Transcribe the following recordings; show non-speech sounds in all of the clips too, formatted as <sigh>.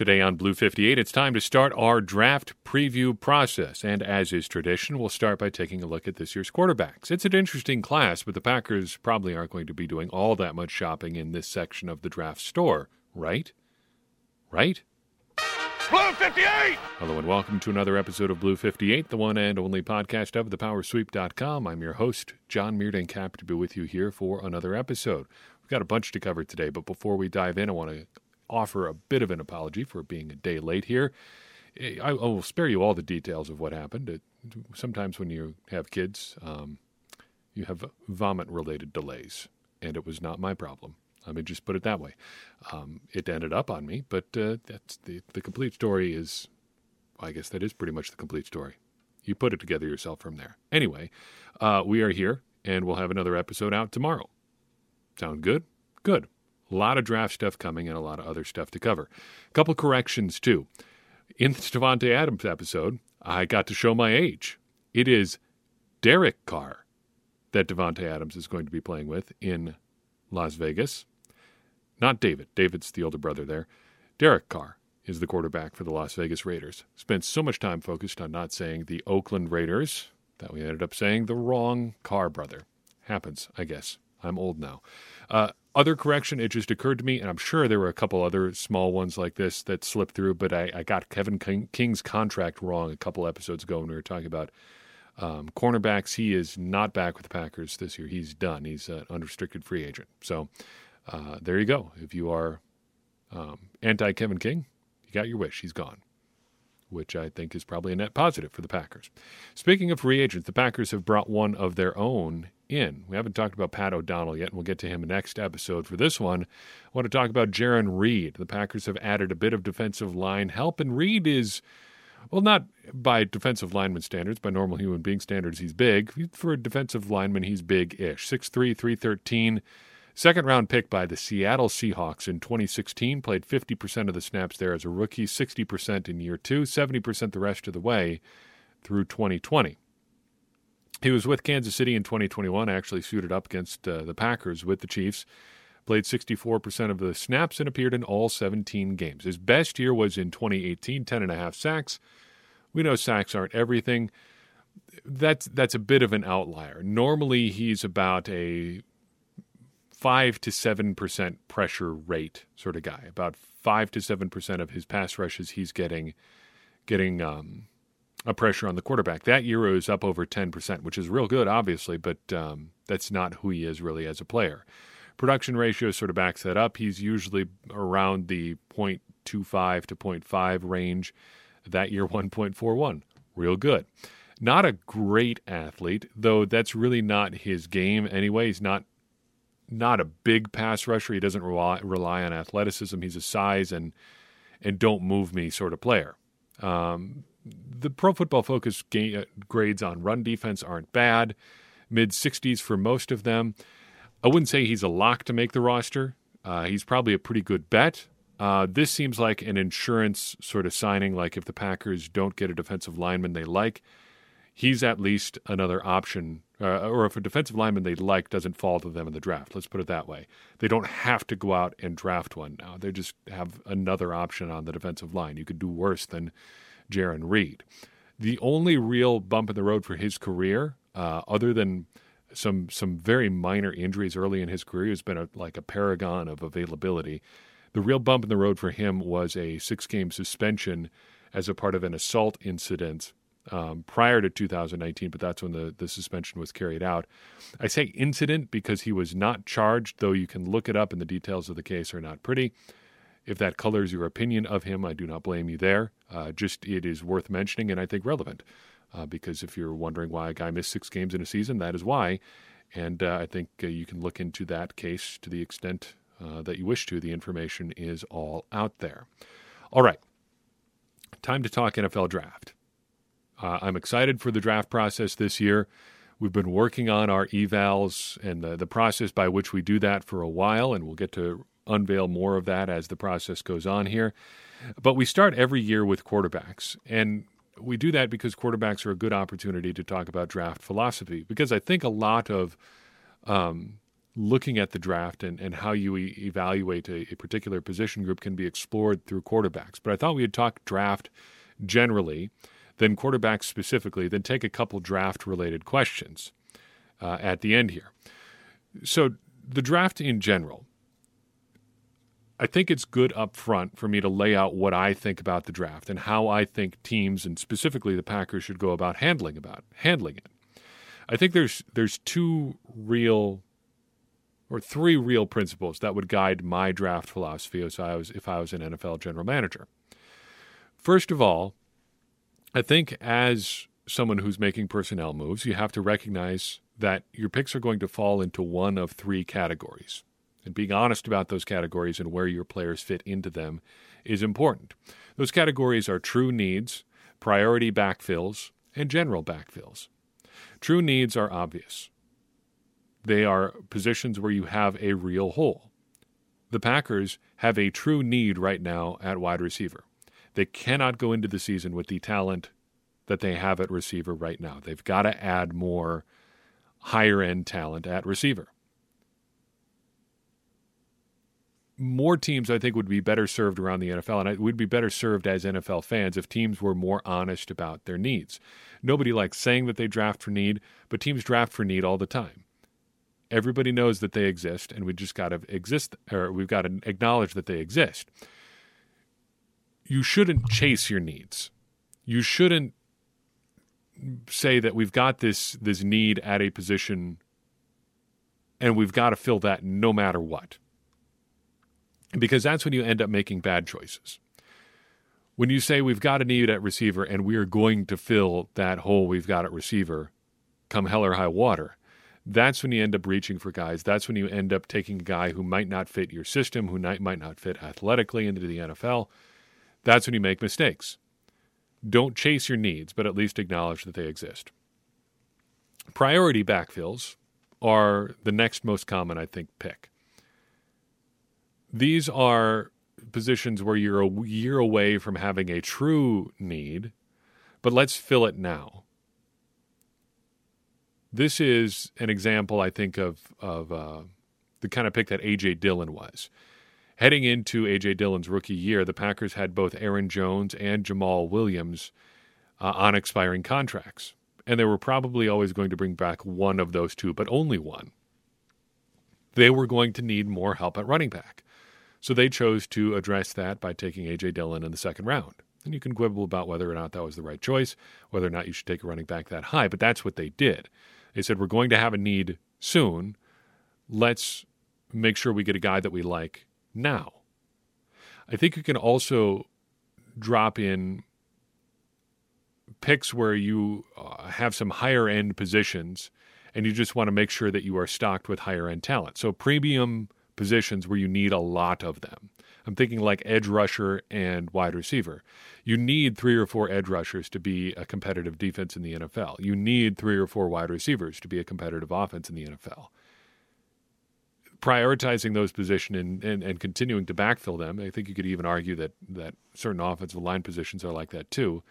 Today on Blue 58, it's time to start our draft preview process. And as is tradition, we'll start by taking a look at this year's quarterbacks. It's an interesting class, but the Packers probably aren't going to be doing all that much shopping in this section of the draft store, right? Right? Blue 58! Hello and welcome to another episode of Blue 58, the one and only podcast of thepowersweep.com. I'm your host, John Meerdink, happy to be with you here for another episode. We've got a bunch to cover today, but before we dive in, I want to offer a bit of an apology for being a day late here. I, will spare you all the details of what happened. It, sometimes when you have kids, um, you have vomit related delays, and it was not my problem. Let me just put it that way. Um, it ended up on me, but uh, that's the the complete story is. I guess that is pretty much the complete story. You put it together yourself from there. Anyway, uh, we are here, and we'll have another episode out tomorrow. Sound good? Good. A lot of draft stuff coming and a lot of other stuff to cover. A couple corrections, too. In the Davante Adams episode, I got to show my age. It is Derek Carr that Davante Adams is going to be playing with in Las Vegas. Not David. David's the older brother there. Derek Carr is the quarterback for the Las Vegas Raiders. Spent so much time focused on not saying the Oakland Raiders that we ended up saying the wrong Carr brother. Happens, I guess. I'm old now. Uh, other correction, it just occurred to me, and I'm sure there were a couple other small ones like this that slipped through, but I, I got Kevin King, King's contract wrong a couple episodes ago when we were talking about um, cornerbacks. He is not back with the Packers this year. He's done. He's an unrestricted free agent. So uh, there you go. If you are um, anti Kevin King, you got your wish. He's gone which I think is probably a net positive for the Packers. Speaking of free agents, the Packers have brought one of their own in. We haven't talked about Pat O'Donnell yet, and we'll get to him next episode. For this one, I want to talk about Jarran Reed. The Packers have added a bit of defensive line help, and Reed is, well, not by defensive lineman standards, by normal human being standards, he's big. For a defensive lineman, he's big ish. 6'3, 313. Second round pick by the Seattle Seahawks in 2016, played 50% of the snaps there as a rookie, 60% in year two, 70% the rest of the way through 2020. He was with Kansas City in 2021, actually suited up against uh, the Packers with the Chiefs. Played 64% of the snaps and appeared in all 17 games. His best year was in 2018, 10 and a half sacks. We know sacks aren't everything. That's that's a bit of an outlier. Normally, he's about a five to seven percent pressure rate sort of guy. About five to seven percent of his pass rushes, he's getting getting um, a pressure on the quarterback. That it was up over 10%, which is real good, obviously, but um, that's not who he is really as a player. Production ratio sort of backs that up. He's usually around the 0.25 to 0.5 range. That year, <laughs> 1.41. Real good. Not a great athlete, though that's really not his game anyway. He's not not a big pass rusher. He doesn't rely, rely on athleticism. He's a size and and don't move me sort of player. Um, the Pro Football Focus ga- uh, grades on run defense aren't bad, mid 60s for most of them. I wouldn't say he's a lock to make the roster. Uh, he's probably a pretty good bet. Uh, this seems like an insurance sort of signing. Like if the Packers don't get a defensive lineman they like, he's at least another option. Uh, or if a defensive lineman they like doesn't fall to them in the draft, let's put it that way. They don't have to go out and draft one now. They just have another option on the defensive line. You could do worse than Jarran Reed. The only real bump in the road for his career, uh, other than some some very minor injuries early in his career, has been a, like a paragon of availability. The real bump in the road for him was a six game suspension as a part of an assault incident um, prior to 2019, but that's when the, the suspension was carried out. I say incident because he was not charged, though you can look it up and the details of the case are not pretty. If that colors your opinion of him, I do not blame you there. Uh, just it is worth mentioning and I think relevant uh, because if you're wondering why a guy missed six games in a season, that is why. And uh, I think uh, you can look into that case to the extent uh, that you wish to. The information is all out there. All right, time to talk NFL draft. Uh, I'm excited for the draft process this year. We've been working on our evals and the, the process by which we do that for a while, and we'll get to unveil more of that as the process goes on here. But we start every year with quarterbacks. And we do that because quarterbacks are a good opportunity to talk about draft philosophy. Because I think a lot of um, looking at the draft and, and how you e- evaluate a, a, particular position group can be explored through quarterbacks. But I thought we would talk draft generally, then quarterbacks specifically, then take a couple draft related questions uh, at the end here. So, the draft in general, I think it's good up front for me to lay out what I think about the draft and how I think teams and specifically the Packers should go about handling about handling it. I think there's there's two real or three real principles that would guide my draft philosophy as I was if I was an NFL general manager. First of all, I think as someone who's making personnel moves, you have to recognize that your picks are going to fall into one of three categories. And being honest about those categories and where your players fit into them is important. Those categories are true needs, priority backfills, and general backfills. True needs are obvious. They are positions where you have a real hole. The Packers have a true need right now at wide receiver. They cannot go into the season with the talent that they have at receiver right now. They've got to add more higher end talent at receiver. More teams, I think, would be better served around the NFL, and I would be better served as NFL fans if teams were more honest about their needs. Nobody likes saying that they draft for need, but teams draft for need all the time everybody knows that they exist, and we just got to exist, or we've got to acknowledge that they exist. You shouldn't chase your needs. You shouldn't say that we've got this this need at a position and we've got to fill that no matter what. Because that's when you end up making bad choices. When you say we've got a need at receiver and we are going to fill that hole we've got at receiver, come hell or high water, that's when you end up reaching for guys. That's when you end up taking a guy who might not fit your system, who might not fit athletically into the NFL. That's when you make mistakes. Don't chase your needs, but at least acknowledge that they exist. Priority backfills are the next most common, I think, pick. These are positions where you're a year away from having a true need, but let's fill it now. This is an example, I think, of of uh, the kind of pick that AJ Dillon was. Heading into AJ Dillon's rookie year, the Packers had both Aaron Jones and Jamaal Williams uh, on expiring contracts, and they were probably always going to bring back one of those two, but only one. They were going to need more help at running back, so they chose to address that by taking AJ Dillon in the second round. And you can quibble about whether or not that was the right choice, whether or not you should take a running back that high, but that's what they did. They said, We're going to have a need soon. Let's make sure we get a guy that we like now. I think you can also drop in picks where you uh, have some higher end positions and you just want to make sure that you are stocked with higher end talent. So, premium positions where you need a lot of them. I'm thinking like edge rusher and wide receiver. You need three or four edge rushers to be a competitive defense in the NFL. You need three or four wide receivers to be a competitive offense in the NFL. Prioritizing those positions and, and, and continuing to backfill them, I think you could even argue that, that certain offensive line positions are like that too,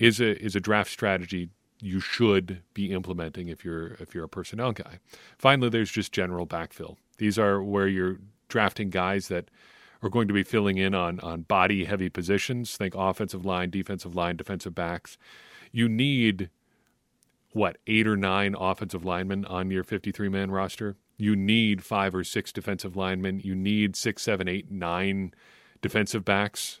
is a is a draft strategy you should be implementing if you're if you're a personnel guy. Finally, there's just general backfill. These are where you're drafting guys that are going to be filling in on on body heavy positions. Think offensive line, defensive line, defensive backs. You need what eight or nine offensive linemen on your 53 man roster. You need five or six defensive linemen. You need six, seven, eight, nine defensive backs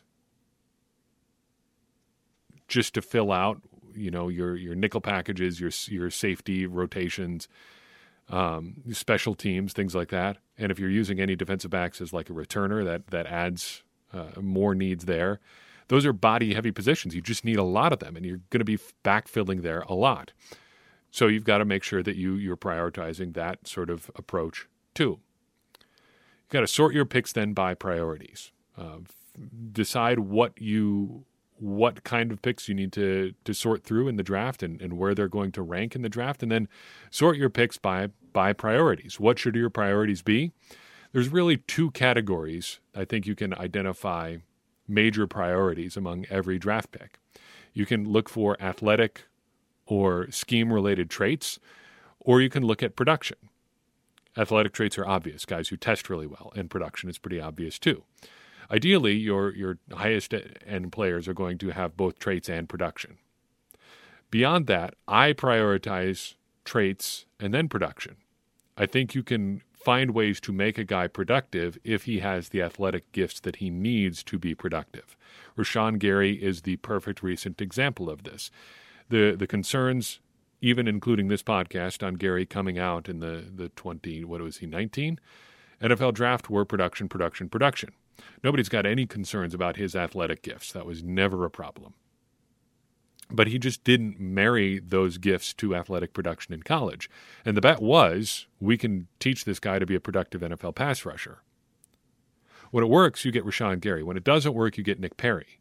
just to fill out, you know, your your nickel packages, your your safety rotations, um, special teams, things like that. And if you're using any defensive backs as like a returner, that that adds uh, more needs there. Those are body heavy positions. You just need a lot of them, and you're going to be backfilling there a lot. So you've got to make sure that you you're prioritizing that sort of approach too. You've got to sort your picks then by priorities. Uh, decide what you what kind of picks you need to to sort through in the draft and, and where they're going to rank in the draft, and then sort your picks by by priorities. What should your priorities be? There's really two categories I think you can identify major priorities among every draft pick. You can look for athletic or scheme related traits, or you can look at production. Athletic traits are obvious. Guys who test really well, and production is pretty obvious too. Ideally, your your highest end players are going to have both traits and production. Beyond that, I prioritize traits and then production. I think you can find ways to make a guy productive if he has the athletic gifts that he needs to be productive. Rashan Gary is the perfect recent example of this. The the concerns, even including this podcast on Gary coming out in the, the 20, what was he, 19? NFL draft were production, production, production. Nobody's got any concerns about his athletic gifts. That was never a problem. But he just didn't marry those gifts to athletic production in college. And the bet was we can teach this guy to be a productive NFL pass rusher. When it works, you get Rashan Gary. When it doesn't work, you get Nick Perry.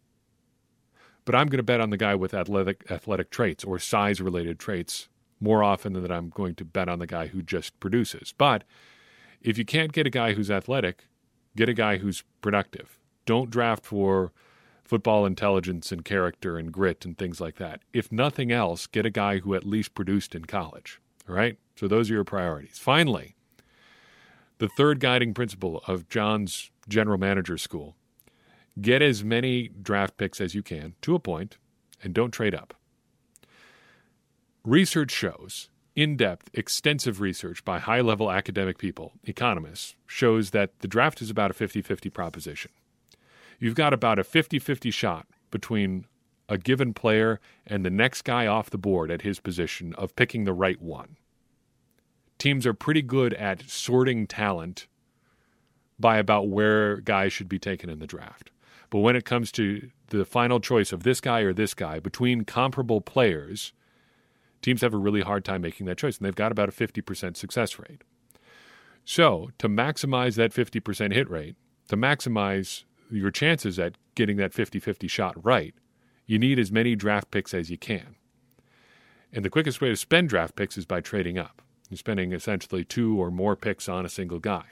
But I'm going to bet on the guy with athletic athletic traits or size related traits more often than I'm going to bet on the guy who just produces. But if you can't get a guy who's athletic, Get a guy who's productive. Don't draft for football intelligence and character and grit and things like that. If nothing else, get a guy who at least produced in college. All right? So those are your priorities. Finally, the third guiding principle of John's general manager school get as many draft picks as you can to a point and don't trade up. Research shows in depth, extensive research by high level academic people, economists, shows that the draft is about a 50 50 proposition. You've got about a 50 50 shot between a given player and the next guy off the board at his position of picking the right one. Teams are pretty good at sorting talent by about where guys should be taken in the draft. But when it comes to the final choice of this guy or this guy between comparable players, teams have a really hard time making that choice, and they've got about a 50% success rate. So, to maximize that 50% hit rate, to maximize your chances at getting that 50 50 shot right, you need as many draft picks as you can. And the quickest way to spend draft picks is by trading up. You're spending essentially two or more picks on a single guy.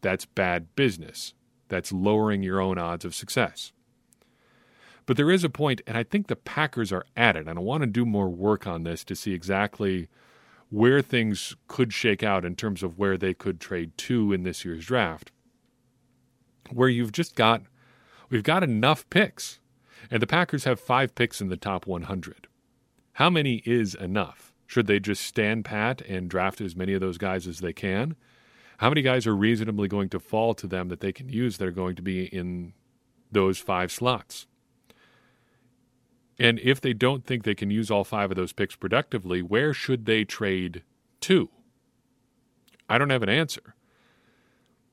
That's bad business. That's lowering your own odds of success. But there is a point, and I think the Packers are at it. And I want to do more work on this to see exactly where things could shake out in terms of where they could trade to in this year's draft. Where you've just got, we've got enough picks. And the Packers have five picks in the top 100. How many is enough? Should they just stand pat and draft as many of those guys as they can? How many guys are reasonably going to fall to them that they can use that are going to be in those five slots? And if they don't think they can use all five of those picks productively, where should they trade to? I don't have an answer.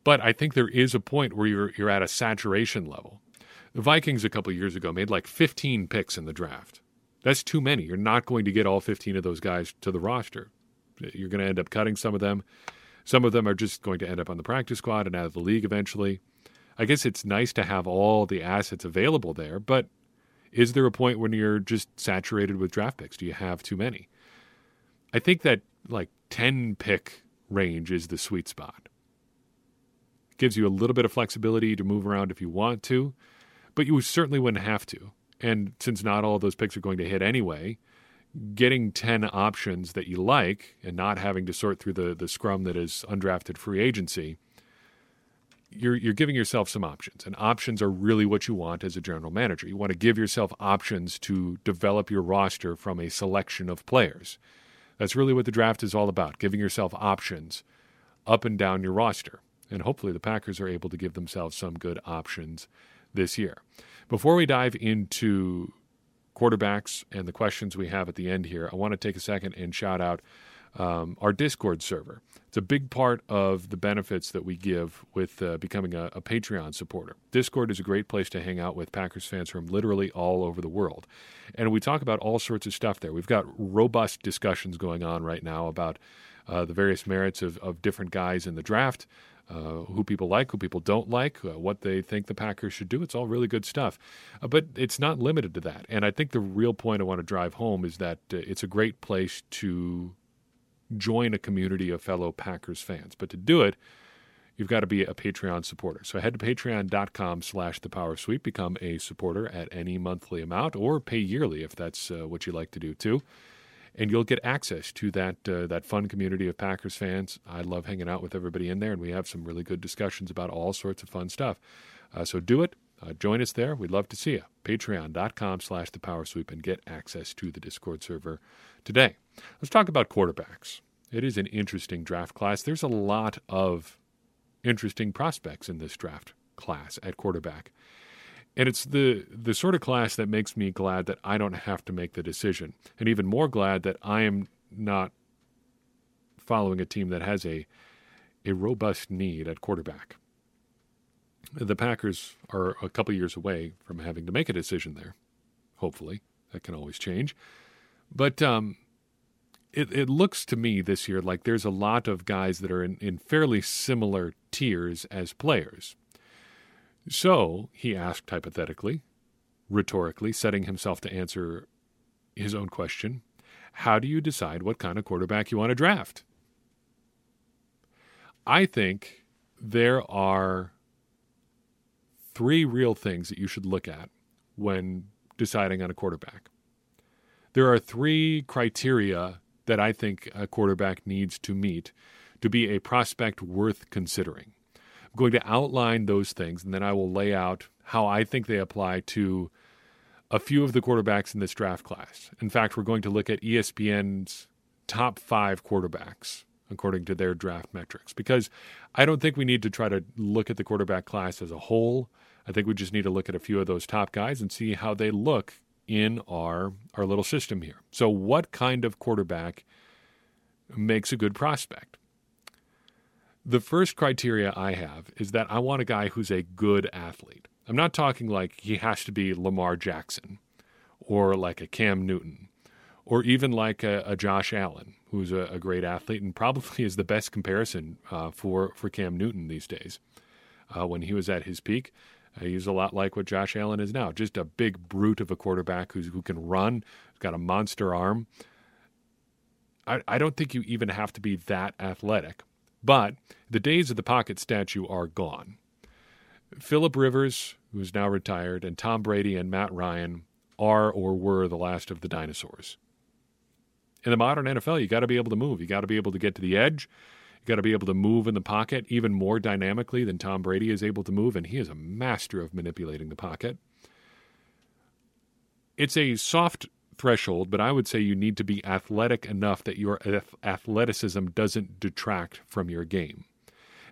But I think there is a point where you're you're at a saturation level. The Vikings a couple years ago made like 15 picks in the draft. That's too many. You're not going to get all 15 of those guys to the roster. You're going to end up cutting some of them. Some of them are just going to end up on the practice squad and out of the league eventually. I guess it's nice to have all the assets available there, but is there a point when you're just saturated with draft picks? Do you have too many? I think that like 10 pick range is the sweet spot. gives you a little bit of flexibility to move around if you want to, but you certainly wouldn't have to. And since not all those picks are going to hit anyway, getting 10 options that you like and not having to sort through the, the scrum that is undrafted free agency you're you're giving yourself some options, and options are really what you want as a general manager. You want to give yourself options to develop your roster from a selection of players. That's really what the draft is all about, giving yourself options up and down your roster. And hopefully the Packers are able to give themselves some good options this year. Before we dive into quarterbacks and the questions we have at the end here, I want to take a second and shout out um, our Discord server. It's a big part of the benefits that we give with uh, becoming a, a, Patreon supporter. Discord is a great place to hang out with Packers fans from literally all over the world. And we talk about all sorts of stuff there. We've got robust discussions going on right now about uh, the various merits of, of different guys in the draft. Uh, who people like, who people don't like, uh, what they think the Packers should do. It's all really good stuff. Uh, but it's not limited to that. And I think the real point I want to drive home is that uh, it's a great place to join a community of fellow Packers fans. But to do it, you've got to be a Patreon supporter. So head to patreon.com slash the become a supporter at any monthly amount or pay yearly if that's uh, what you like to do too. and you'll get access to that uh, that fun community of Packers fans. I love hanging out with everybody in there, and we have some really good discussions about all sorts of fun stuff. Uh, so do it. Uh, join us there. We'd love to see you. Patreon.com slash the and get access to the Discord server today. Let's talk about quarterbacks. It is an interesting draft class. There's a lot of interesting prospects in this draft class at quarterback. And it's the the sort of class that makes me glad that I don't have to make the decision, and even more glad that I am not following a team that has a a robust need at quarterback. The Packers are a couple years away from having to make a decision there. Hopefully, that can always change. But um, it, it looks to me this year like there's a lot of guys that are in, in fairly similar tiers as players. So, he asked hypothetically, rhetorically, setting himself to answer his own question How do you decide what kind of quarterback you want to draft? I think there are three real things that you should look at when deciding on a quarterback. There are three criteria that I think a quarterback needs to meet to be a prospect worth considering. I'm going to outline those things and then I will lay out how I think they apply to a few of the quarterbacks in this draft class. In fact, we're going to look at ESPN's top five quarterbacks according to their draft metrics because I don't think we need to try to look at the quarterback class as a whole. I think we just need to look at a few of those top guys and see how they look in our our little system here. So what kind of quarterback makes a good prospect? The first criteria I have is that I want a guy who's a good athlete. I'm not talking like he has to be Lamar Jackson or like a Cam Newton or even like a, a Josh Allen, who's a, a, great athlete and probably <laughs> is the best comparison uh, for, for Cam Newton these days. Uh, when he was at his peak, he's a lot like what Josh Allen is now, just a big brute of a quarterback who's, who can run, who's got a monster arm. I, I don't think you even have to be that athletic, but the days of the pocket statue are gone. Philip Rivers, who's now retired, and Tom Brady and Matt Ryan are or were the last of the dinosaurs. In the modern NFL, you got to be able to move. You got to be able to get to the edge. You got to be able to move in the pocket even more dynamically than Tom Brady is able to move, and he is a master of manipulating the pocket. It's a soft threshold, but I would say you need to be athletic enough that your athleticism doesn't detract from your game.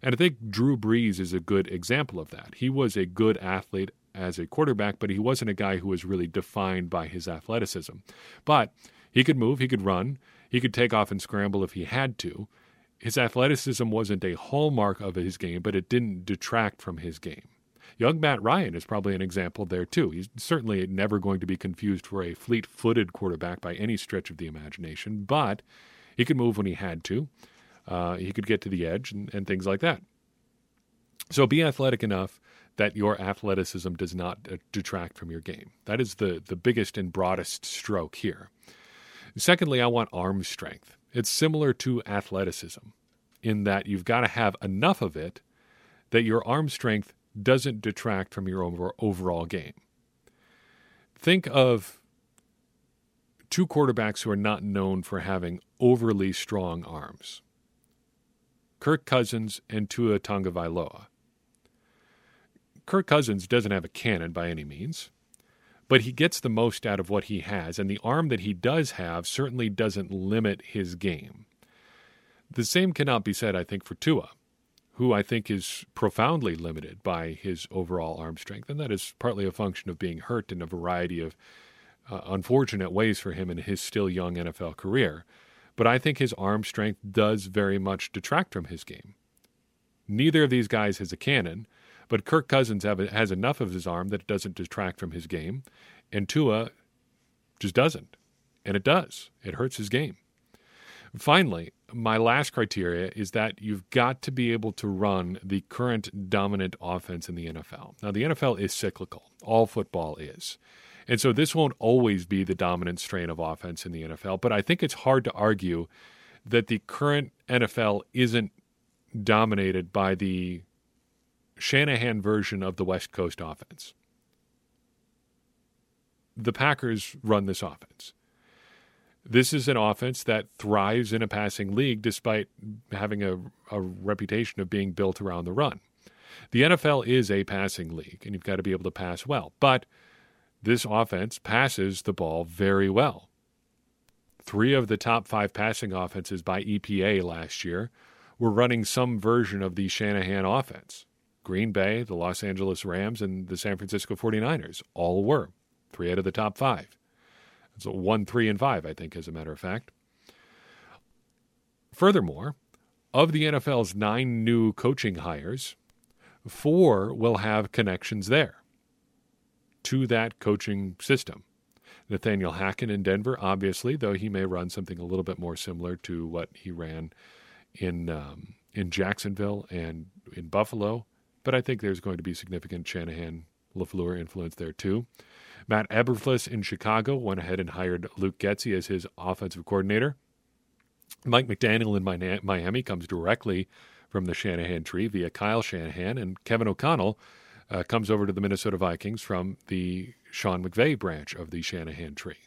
And I think Drew Brees is a good example of that. He was a good athlete as a quarterback, but he wasn't a guy who was really defined by his athleticism. But he could move, he could run, he could take off and scramble if he had to his athleticism wasn't a hallmark of his game, but it didn't detract from his game. Young Matt Ryan is probably an example there too. He's certainly never going to be confused for a fleet footed quarterback by any stretch of the imagination, but he could move when he had to. Uh, he could get to the edge and, and things like that. So be athletic enough that your athleticism does not uh, detract from your game. That is the, the biggest and broadest stroke here. Secondly, I want arm strength. It's similar to athleticism in that you've got to have enough of it that your arm strength doesn't detract from your over, overall game. Think of two quarterbacks who are not known for having overly strong arms Kirk Cousins and Tua Tagovailoa. Kirk Cousins doesn't have a cannon by any means but he gets the most out of what he has, and the arm that he does have certainly doesn't limit his game. The same cannot be said, I think, for Tua, who I think is profoundly limited by his overall arm strength, and that is partly a function of being hurt in a variety of uh, unfortunate ways for him in his still young NFL career. But I think his arm strength does very much detract from his game. Neither of these guys has a cannon, but Kirk Cousins have, has enough of his arm that it doesn't detract from his game, and Tua just doesn't. And it does. It hurts his game. Finally, my last criteria is that you've got to be able to run the current dominant offense in the NFL. Now, the NFL is cyclical, all football is. And so this won't always be the dominant strain of offense in the NFL, but I think it's hard to argue that the current NFL isn't dominated by the Shanahan version of the West Coast offense. The Packers run this offense. This is an offense that thrives in a passing league despite having a, a reputation of being built around the run. The NFL is a passing league, and you've got to be able to pass well. But this offense passes the ball very well. Three of the top five passing offenses by EPA last year were running some version of the Shanahan offense. Green Bay, the Los Angeles Rams, and the San Francisco 49ers all were. Three out of the top five. So one, three, and five, I think, as a matter of fact. Furthermore, of the NFL's nine new coaching hires, four will have connections there to that coaching system. Nathaniel Hackett in Denver, obviously, though he may run something a little bit more similar to what he ran in um, in Jacksonville and in Buffalo. But I think there's going to be significant Shanahan LaFleur influence there too. Matt Eberflus in Chicago went ahead and hired Luke Getsy as his offensive coordinator. Mike McDaniel in Miami comes directly from the Shanahan tree via Kyle Shanahan, and Kevin O'Connell uh, comes over to the Minnesota Vikings from the Sean McVay branch of the Shanahan tree.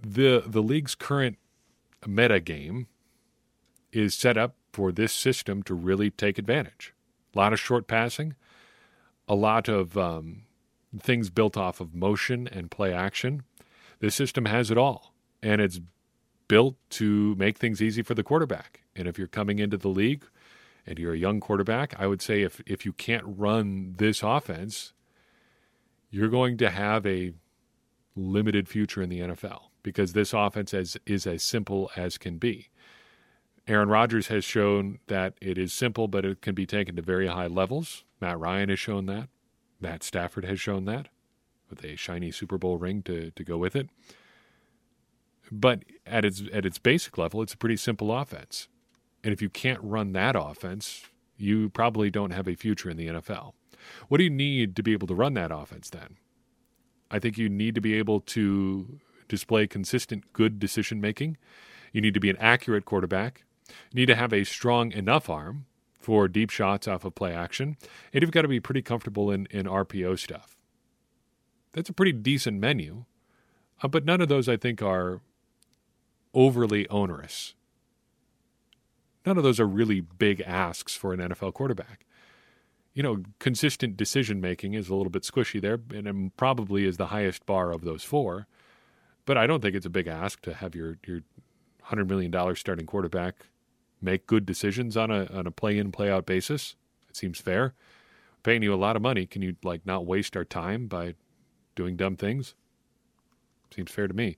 The the league's current meta game is set up for this system to really take advantage. A lot of short passing, a lot of um, things built off of motion and play action. This system has it all, and it's built to make things easy for the quarterback. And if you're coming into the league and you're a young quarterback, I would say if if you can't run this offense, you're going to have a limited future in the NFL because this offense is, is as simple as can be. Aaron Rodgers has shown that it is simple, but it can be taken to very high levels. Matt Ryan has shown that. Matt Stafford has shown that with a shiny Super Bowl ring to, to go with it. But at its at its basic level, it's a pretty simple offense. And if you can't run that offense, you probably don't have a future in the NFL. What do you need to be able to run that offense then? I think you need to be able to display consistent good decision making. You need to be an accurate quarterback. Need to have a strong enough arm for deep shots off of play action. And you've got to be pretty comfortable in, in RPO stuff. That's a pretty decent menu. Uh, but none of those, I think, are overly onerous none of those are really big asks for an NFL quarterback. You know, consistent decision making is a little bit squishy there, and probably is the highest bar of those four. But I don't think it's a big ask to have your your hundred million dollar starting quarterback make good decisions on a on a play in play out basis. It seems fair. Paying you a lot of money, can you like not waste our time by doing dumb things? Seems fair to me.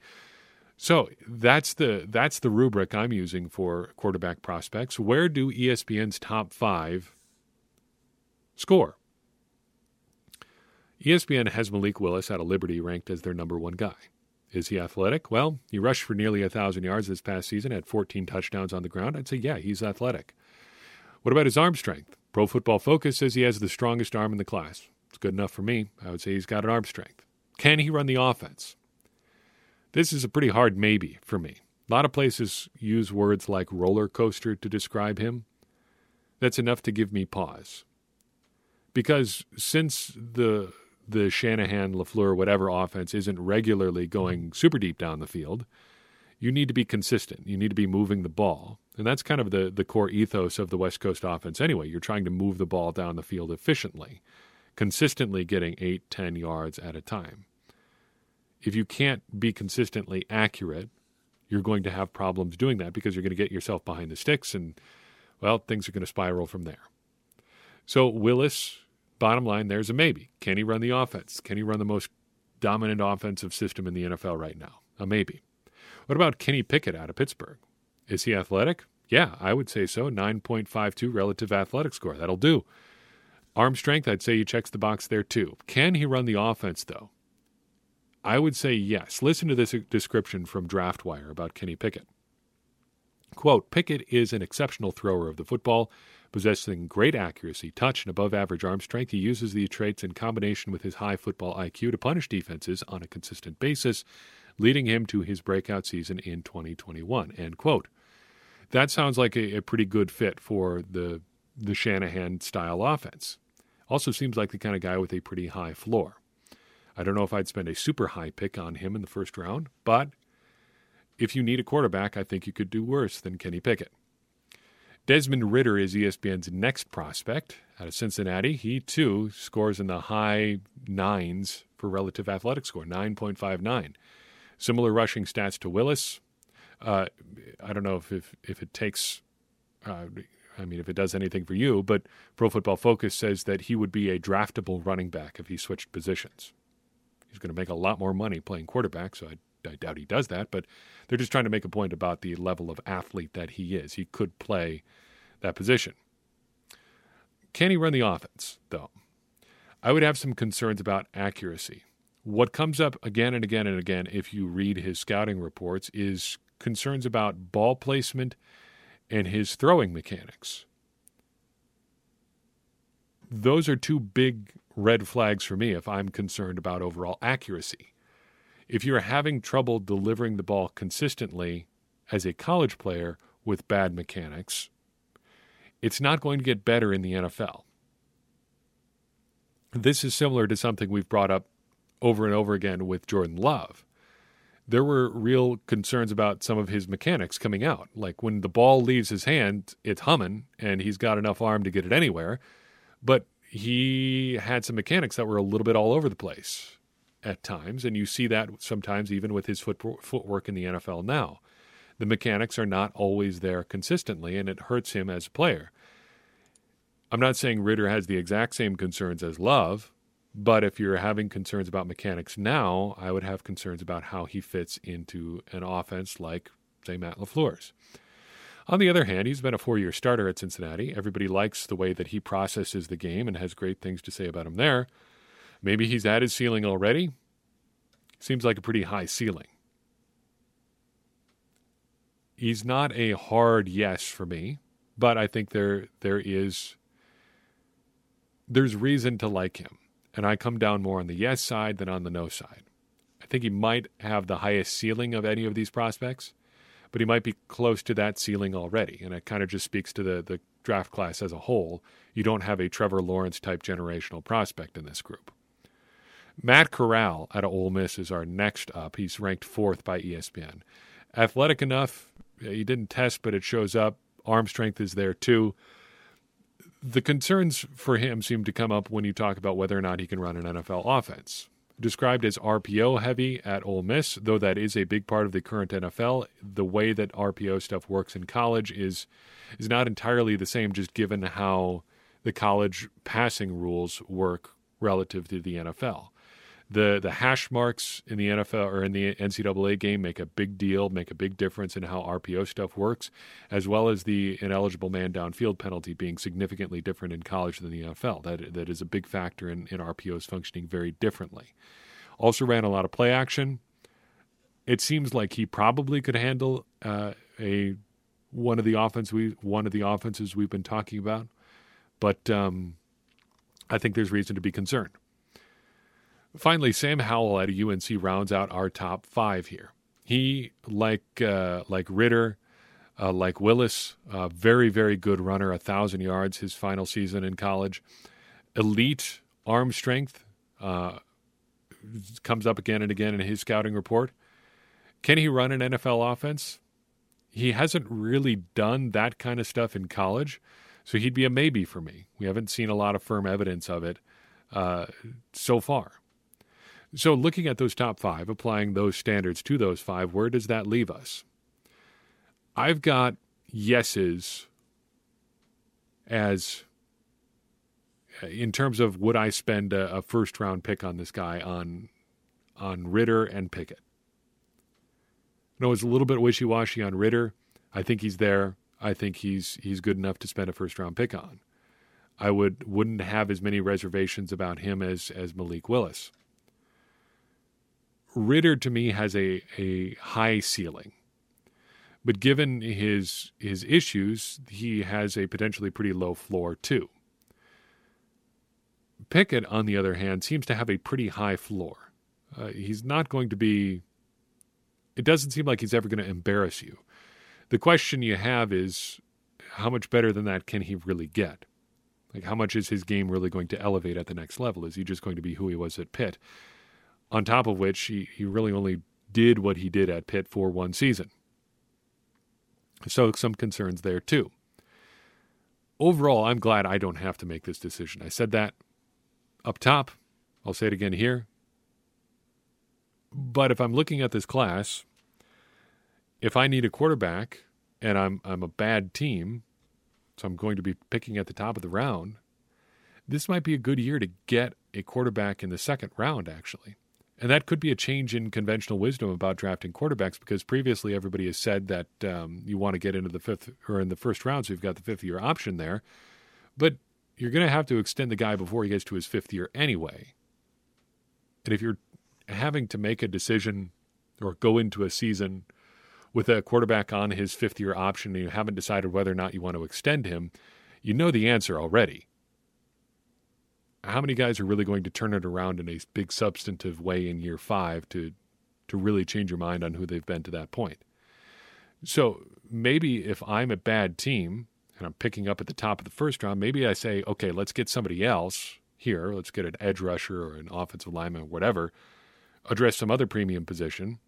So that's the that's the rubric I'm using for quarterback prospects. Where do ESPN's top five score? ESPN has Malik Willis out of Liberty ranked as their number one guy. Is he athletic? Well, he rushed for nearly a thousand yards this past season, had 14 touchdowns on the ground. I'd say, yeah, he's athletic. What about his arm strength? Pro Football Focus says he has the strongest arm in the class. It's good enough for me. I would say he's got an arm strength. Can he run the offense? This is a pretty hard maybe for me. A lot of places use words like roller coaster to describe him. That's enough to give me pause. Because since the the Shanahan, LaFleur, whatever offense isn't regularly going super deep down the field, you need to be consistent. You need to be moving the ball. And that's kind of the, the core ethos of the West Coast offense anyway. You're trying to move the ball down the field efficiently, consistently getting eight, ten yards at a time if you can't be consistently accurate, you're going to have problems doing that because you're going to get yourself behind the sticks and, well, things are going to spiral from there. So, Willis, bottom line, there's a maybe. Can he run the offense? Can he run the most dominant offensive system in the NFL right now? A maybe. What about Kenny Pickett out of Pittsburgh? Is he athletic? Yeah, I would say so. 9.52 relative athletic score. That'll do. Arm strength, I'd say he checks the box there too. Can he run the offense, though? I would say yes. Listen to this description from DraftWire about Kenny Pickett. Quote Pickett is an exceptional thrower of the football, possessing great accuracy, touch, and above average arm strength. He uses these traits in combination with his high football IQ to punish defenses on a consistent basis, leading him to his breakout season in 2021. End quote. That sounds like a, a pretty good fit for the the Shanahan style offense. Also seems like the kind of guy with a pretty high floor. I don't know if I'd spend a super high pick on him in the first round, but if you need a quarterback, I think you could do worse than Kenny Pickett. Desmond Ridder is ESPN's next prospect out of Cincinnati. He too scores in the high nines for relative athletic score, 9.59. Similar rushing stats to Willis. Uh, I don't know if, if, if it takes, uh, I mean, if it does anything for you, but Pro Football Focus says that he would be a draftable running back if he switched positions. He's going to make a lot more money playing quarterback, so I, I doubt he does that, but they're just trying to make a point about the level of athlete that he is. He could play that position. Can he run the offense, though? I would have some concerns about accuracy. What comes up again and again and again if you read his scouting reports is concerns about ball placement and his throwing mechanics. Those are two big red flags for me if I'm concerned about overall accuracy. If you're having trouble delivering the ball consistently as a college player with bad mechanics, it's not going to get better in the NFL. This is similar to something we've brought up over and over again with Jordan Love. There were real concerns about some of his mechanics coming out. Like when the ball leaves his hand, it's humming and he's got enough arm to get it anywhere. But he had some mechanics that were a little bit all over the place at times. And you see that sometimes even with his foot, footwork in the NFL now the mechanics are not always there consistently, and it hurts him as a player. I'm not saying Ridder has the exact same concerns as Love, but if you're having concerns about mechanics now, I would have concerns about how he fits into an offense like, say, Matt LaFleur's. On the other hand, he's been a four year starter at Cincinnati. Everybody likes the way that he processes the game and has great things to say about him there. Maybe he's at his ceiling already. Seems like a pretty high ceiling he's not a hard yes for me, but I think there there is there's reason to like him. And I come down more on the yes side than on the no side. I think he might have the highest ceiling of any of these prospects, but he might be close to that ceiling already. And it kind of just speaks to the, the draft class as a whole. You don't have a Trevor Lawrence type generational prospect in this group. Matt Corral out of Ole Miss is our next up. He's ranked fourth by ESPN. Athletic enough, he didn't test, but it shows up. Arm strength is there too. The concerns for him seem to come up when you talk about whether or not he can run an NFL offense. Described as RPO heavy at Ole Miss, though that is a big part of the current NFL, the way that RPO stuff works in college is is not entirely the same just given how the college passing rules work relative to the NFL the the hash marks in the NFL or in the NCAA game make a big deal, make a big difference in how RPO stuff works, as well as the ineligible man downfield penalty being significantly different in college than the NFL. That that is a big factor in, in RPOs functioning very differently. Also ran a lot of play action. It seems like he probably could handle uh, a one of the offense we one of the offenses we've been talking about, but um, I think there's reason to be concerned. Finally, Sam Howell at UNC rounds out our top five here. He, like uh, like Ridder, uh, like Willis, uh, very very good runner, a thousand yards his final season in college. Elite arm strength uh, comes up again and again in his scouting report. Can he run an NFL offense? He hasn't really done that kind of stuff in college, so he'd be a maybe for me. We haven't seen a lot of firm evidence of it uh, so far. So, looking at those top five, applying those standards to those five, where does that leave us? I've got yeses as uh, in terms of would I spend a, a first round pick on this guy on on Ridder and Pickett. No, it's a little bit wishy washy on Ridder. I think he's there. I think he's he's good enough to spend a first round pick on. I would wouldn't have as many reservations about him as as Malik Willis. Ridder to me has a, a high ceiling. But given his his issues, he has a potentially pretty low floor too. Pickett, on the other hand, seems to have a pretty high floor. Uh, he's not going to be. It doesn't seem like he's ever going to embarrass you. The question you have is, how much better than that can he really get? Like, how much is his game really going to elevate at the next level? Is he just going to be who he was at Pitt? On top of which he, he really only did what he did at Pitt for one season. So, some concerns there too. Overall, I'm glad I don't have to make this decision. I said that up top. I'll say it again here. But if I'm looking at this class, if I need a quarterback and I'm I'm a bad team, so I'm going to be picking at the top of the round, this might be a good year to get a quarterback in the second round actually. And that could be a change in conventional wisdom about drafting quarterbacks because previously everybody has said that um, you want to get into the fifth or in the first round, so you've got the fifth year option there. But you're going to have to extend the guy before he gets to his fifth year anyway. And if you're having to make a decision or go into a season with a quarterback on his fifth year option and you haven't decided whether or not you want to extend him, you know the answer already how many guys are really going to turn it around in a big substantive way in year five to to really change your mind on who they've been to that point? So maybe if I'm a bad team and I'm picking up at the top of the first round, maybe I say, okay, let's get somebody else here. Let's get an edge rusher or an offensive lineman or whatever, address some other premium position.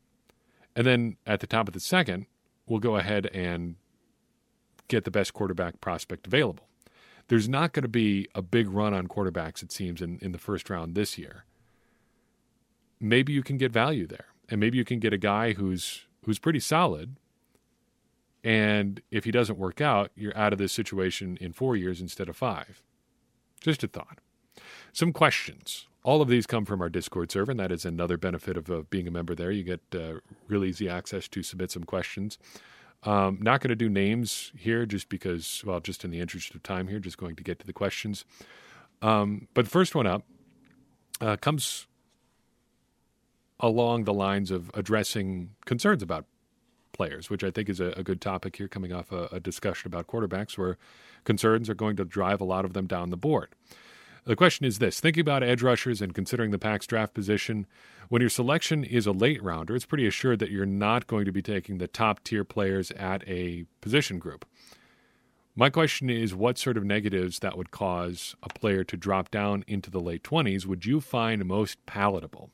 And then at the top of the second, we'll go ahead and get the best quarterback prospect available there's not going to be a big run on quarterbacks, it seems, in, in the first round this year. Maybe you can get value there. And maybe you can get a guy who's who's pretty solid. And if he doesn't work out, you're out of this situation in four years instead of five. Just a thought. Some questions. All of these come from our Discord server, and that is another benefit of being a member there. You get uh, real easy access to submit some questions. Um, not going to do names here just because, well, just in the interest of time here, just going to get to the questions. Um, but the first one up uh, comes along the lines of addressing concerns about players, which I think is a, a good topic here, coming off a, a discussion about quarterbacks where concerns are going to drive a lot of them down the board. The question is this thinking about edge rushers and considering the Pack's draft position, when your selection is a late rounder, it's pretty assured that you're not going to be taking the top tier players at a position group. My question is what sort of negatives that would cause a player to drop down into the late 20s would you find most palatable?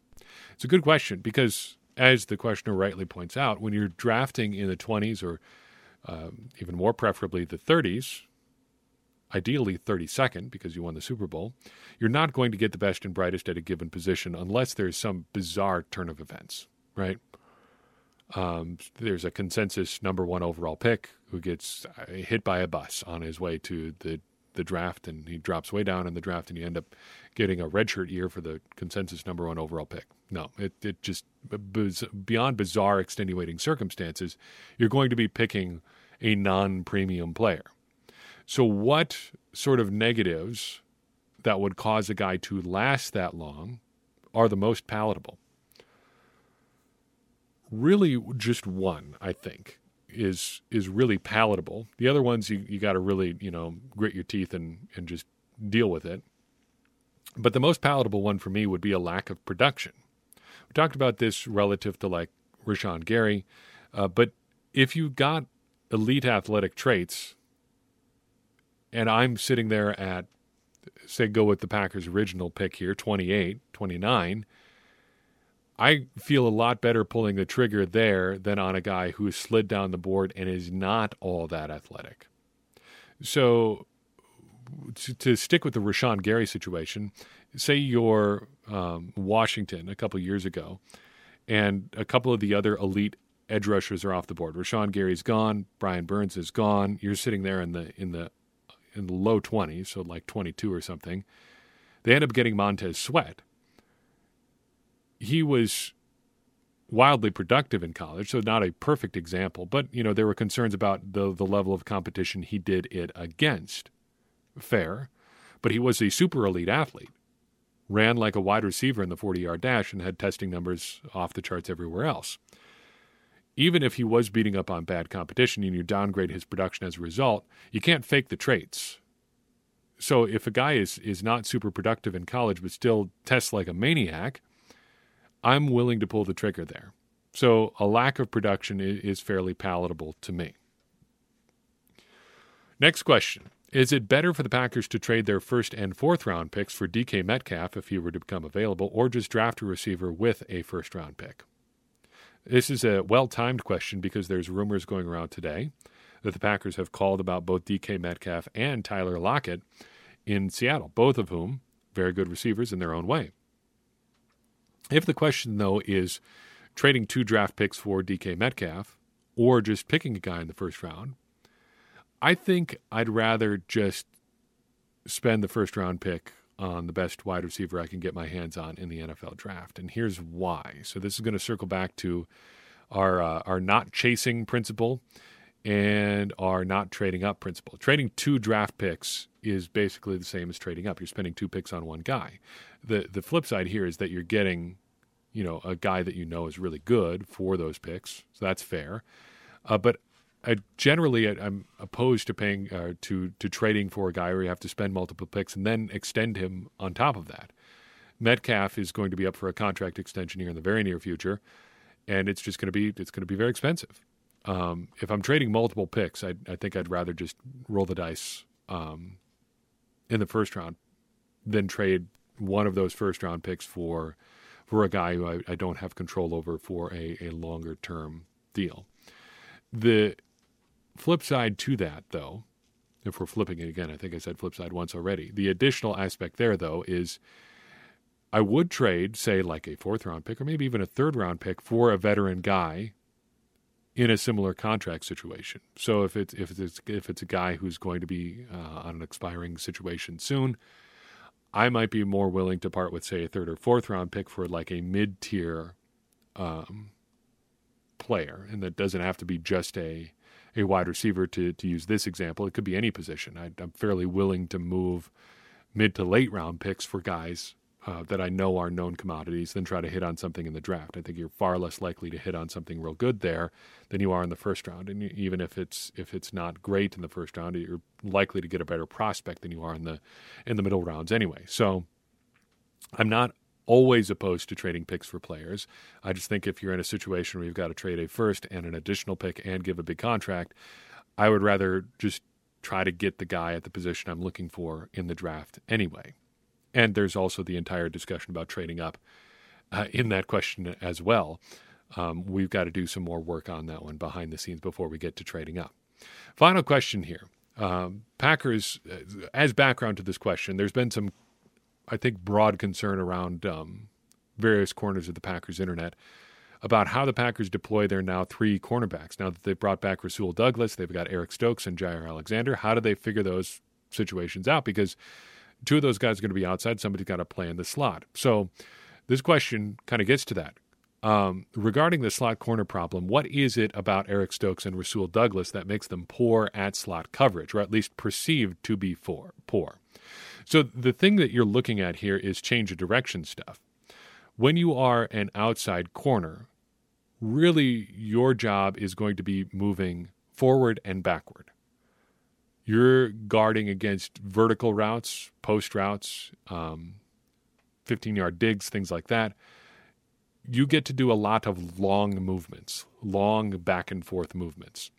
It's a good question because, as the questioner rightly points out, when you're drafting in the 20s or uh, even more preferably the 30s, ideally 32nd because you won the Super Bowl, you're not going to get the best and brightest at a given position unless there's some bizarre turn of events, right? Um, there's a consensus number one overall pick who gets uh, hit by a bus on his way to the the draft, and he drops way down in the draft, and you end up getting a redshirt year for the consensus number one overall pick. No, it it just beyond bizarre extenuating circumstances, you're going to be picking a non-premium player so, what sort of negatives that would cause a guy to last that long are the most palatable? Really, just one, I think, is is really palatable. The other ones you, you got to really you know grit your teeth and and just deal with it. But the most palatable one for me would be a lack of production. We talked about this relative to like Rashan Gary, uh, but if you got elite athletic traits and I'm sitting there at, say, go with the Packers' original pick here, 28, 29. I feel a lot better pulling the trigger there than on a guy who slid down the board and is not all that athletic. So, to, to stick with the Rashan Gary situation, say you're um, Washington a couple years ago, and a couple of the other elite edge rushers are off the board. Rashan Gary's gone, Brian Burns is gone. You're sitting there in the in the in the low 20s, so like 22 or something. They end up getting Montez Sweat. He was wildly productive in college, so not a perfect example, but you know there were concerns about the the level of competition he did it against. Fair, but he was a super elite athlete. Ran like a wide receiver in the 40-yard dash and had testing numbers off the charts everywhere else even if he was beating up on bad competition and you downgrade his production as a result, you can't fake the traits. So if a guy is is not super productive in college but still tests like a maniac, I'm willing to pull the trigger there. So a lack of production is fairly palatable to me. Next question. Is it better for the Packers to trade their first and fourth round picks for DK Metcalf if he were to become available, or just draft a receiver with a first round pick? This is a well timed question because there's rumors going around today that the Packers have called about both DK Metcalf and Tyler Lockett in Seattle, both of whom very good receivers in their own way. If the question, though, is trading two draft picks for DK Metcalf or just picking a guy in the first round, I think I'd rather just spend the first round pick on the best wide receiver I can get my hands on in the NFL draft. And here's why. So this is going to circle back to our uh, our not chasing principle and our not trading up principle. Trading two draft picks is basically the same as trading up. You're spending two picks on one guy. The the flip side here is that you're getting, you know, a guy that you know is really good for those picks. So that's fair. Uh, but I, generally, I, am opposed to paying uh, to to trading for a guy where you have to spend multiple picks and then extend him on top of that. Metcalf is going to be up for a contract extension here in the very near future, and it's just going to be it's going to be very expensive. Um, if I'm trading multiple picks, I, I, think I'd rather just roll the dice um, in the first round than trade one of those first round picks for for a guy who I, I don't have control over for a, a longer term deal. The flip side to that, though, if we're flipping it again, I think I said flip side once already. The additional aspect there, though, is I would trade, say, like a fourth round pick or maybe even a third round pick for a veteran guy in a similar contract situation. So if it's if it's if it's a guy who's going to be uh, on an expiring situation soon, I might be more willing to part with, say, a third or fourth round pick for like a mid tier um, player, and that doesn't have to be just a a wide receiver to to use this example. It could be any position. I, I'm fairly willing to move mid to late round picks for guys uh, that I know are known commodities than try to hit on something in the draft. I think you're far less likely to hit on something real good there than you are in the first round. And even if it's if it's not great in the first round, you're likely to get a better prospect than you are in the in the middle rounds anyway. So I'm not always opposed to trading picks for players. I just think if you're in a situation where you've got to trade a first and an additional pick and give a big contract, I would rather just try to get the guy at the position I'm looking for in the draft anyway. And there's also the entire discussion about trading up uh, in that question as well. Um, we've got to do some more work on that one behind the scenes before we get to trading up. Final question here. Um, Packers, uh, as background to this question, there's been some I think, broad concern around um, various corners of the Packers internet about how the Packers deploy their now three cornerbacks. Now that they've brought back Rasul Douglas, they've got Eric Stokes and Jaire Alexander. How do they figure those situations out? Because two of those guys are going to be outside. Somebody's got to play in the slot. So this question kind of gets to that. Um, regarding the slot corner problem, what is it about Eric Stokes and Rasul Douglas that makes them poor at slot coverage, or at least perceived to be for, poor? So the thing that you're looking at here is change of direction stuff. When you are an outside corner, really your job is going to be moving forward and backward. You're guarding against vertical routes, post routes, um, 15 yard digs, things like that. You get to do a lot of long movements, long back and forth movements.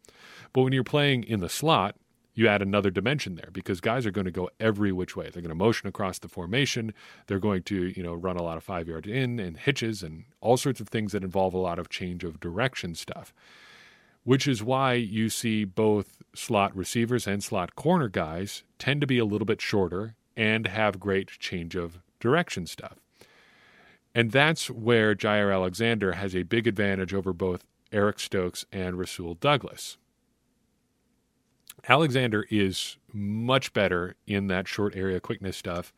But when you're playing in the slot, you add another dimension there because guys are going to go every which way. They're going to motion across the formation. They're going to, you know, run a lot of five yard in and hitches and all sorts of things that involve a lot of change of direction stuff. Which is why you see both slot receivers and slot corner guys tend to be a little bit shorter and have great change of direction stuff. And that's where Jaire Alexander has a big advantage over both Eric Stokes and Rasul Douglas. Alexander is much better in that short area quickness stuff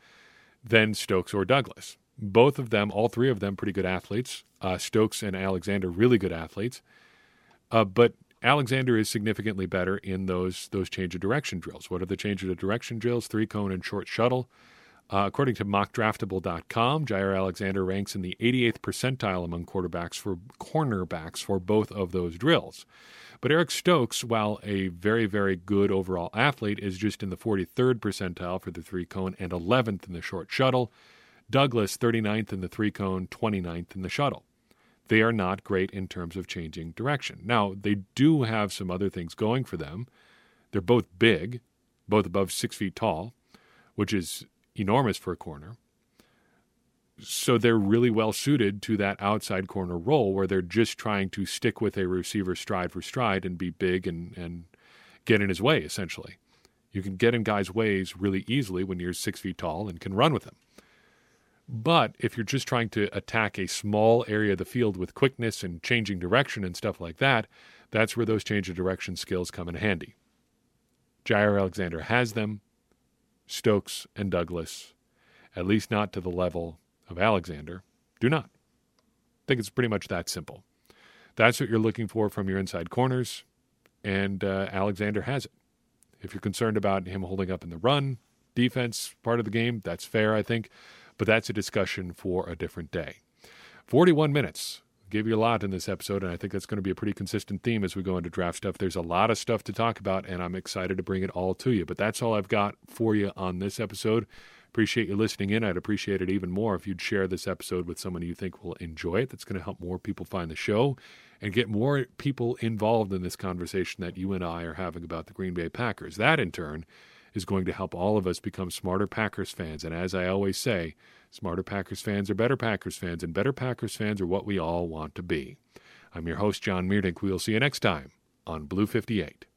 than Stokes or Douglas. Both of them, all three of them, pretty good athletes. Uh, Stokes and Alexander, really good athletes. Uh, but Alexander is significantly better in those those change of direction drills. What are the change of direction drills? Three cone and short shuttle. Uh, according to mockdraftable.com, Jaire Alexander ranks in the 88th percentile among quarterbacks for cornerbacks for both of those drills. But Eric Stokes, while a very, very good overall athlete, is just in the 43rd percentile for the three cone and 11th in the short shuttle. Douglas, 39th in the three cone, 29th in the shuttle. They are not great in terms of changing direction. Now, they do have some other things going for them. They're both big, both above six feet tall, which is enormous for a corner. So they're really well suited to that outside corner role where they're just trying to stick with a receiver stride for stride and be big and, and get in his way, essentially. You can get in guys' ways really easily when you're six feet tall and can run with them. But if you're just trying to attack a small area of the field with quickness and changing direction and stuff like that, that's where those change of direction skills come in handy. Jaire Alexander has them. Stokes and Douglas, at least not to the level of Alexander, do not. I think it's pretty much that simple. That's what you're looking for from your inside corners, and uh, Alexander has it. If you're concerned about him holding up in the run, defense part of the game, that's fair, I think, but that's a discussion for a different day. 41 minutes. Gave you a lot in this episode, and I think that's going to be a pretty consistent theme as we go into draft stuff. There's a lot of stuff to talk about, and I'm excited to bring it all to you. But that's all I've got for you on this episode. Appreciate you listening in. I'd appreciate it even more if you'd share this episode with someone you think will enjoy it. That's going to help more people find the show and get more people involved in this conversation that you and I are having about the Green Bay Packers. That, in turn, is going to help all of us become smarter Packers fans. And as I always say, smarter Packers fans are better Packers fans, and better Packers fans are what we all want to be. I'm your host, John Meerdink. We'll see you next time on Blue 58.